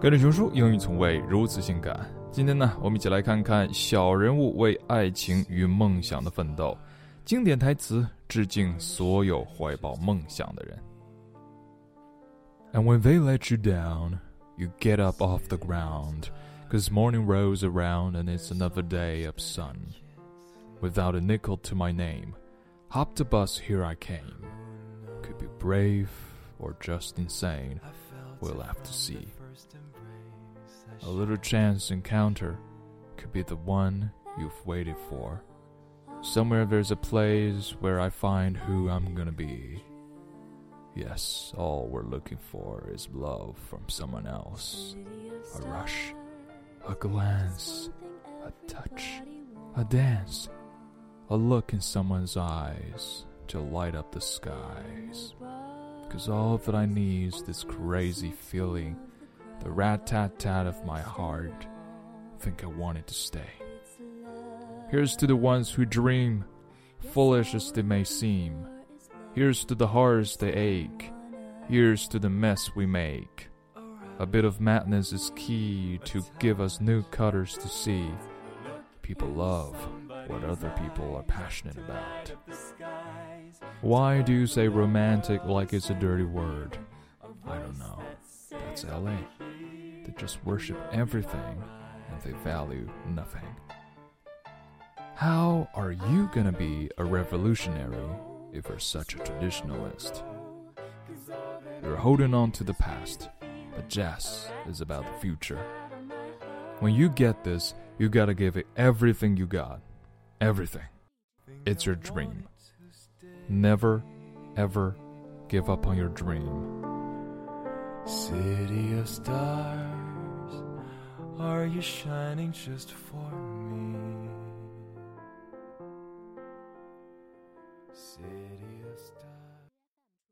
跟着熊叔，英语从未如此性感。今天呢，我们一起来看看小人物为爱情与梦想的奋斗。经典台词致敬所有怀抱梦想的人。And when they let you down, you get up off the ground, cause morning rolls around and it's another day of sun. Without a nickel to my name, hop the bus, here I came. Could be brave or just insane, we'll have to see. A little chance encounter could be the one you've waited for. Somewhere there's a place where I find who I'm gonna be. Yes, all we're looking for is love from someone else. A rush, a glance, a touch, a dance, a look in someone's eyes to light up the skies. Cause all that I need is this crazy feeling, the rat tat tat of my heart. Think I wanted to stay. Here's to the ones who dream, foolish as they may seem. Here's to the hearts they ache. Here's to the mess we make. A bit of madness is key to give us new colors to see. People love what other people are passionate about. Why do you say romantic like it's a dirty word? I don't know. That's LA. They just worship everything and they value nothing. How are you gonna be a revolutionary if you're such a traditionalist? You're holding on to the past, but jazz is about the future. When you get this, you gotta give it everything you got. Everything. It's your dream. Never, ever give up on your dream. City of stars, are you shining just for me? City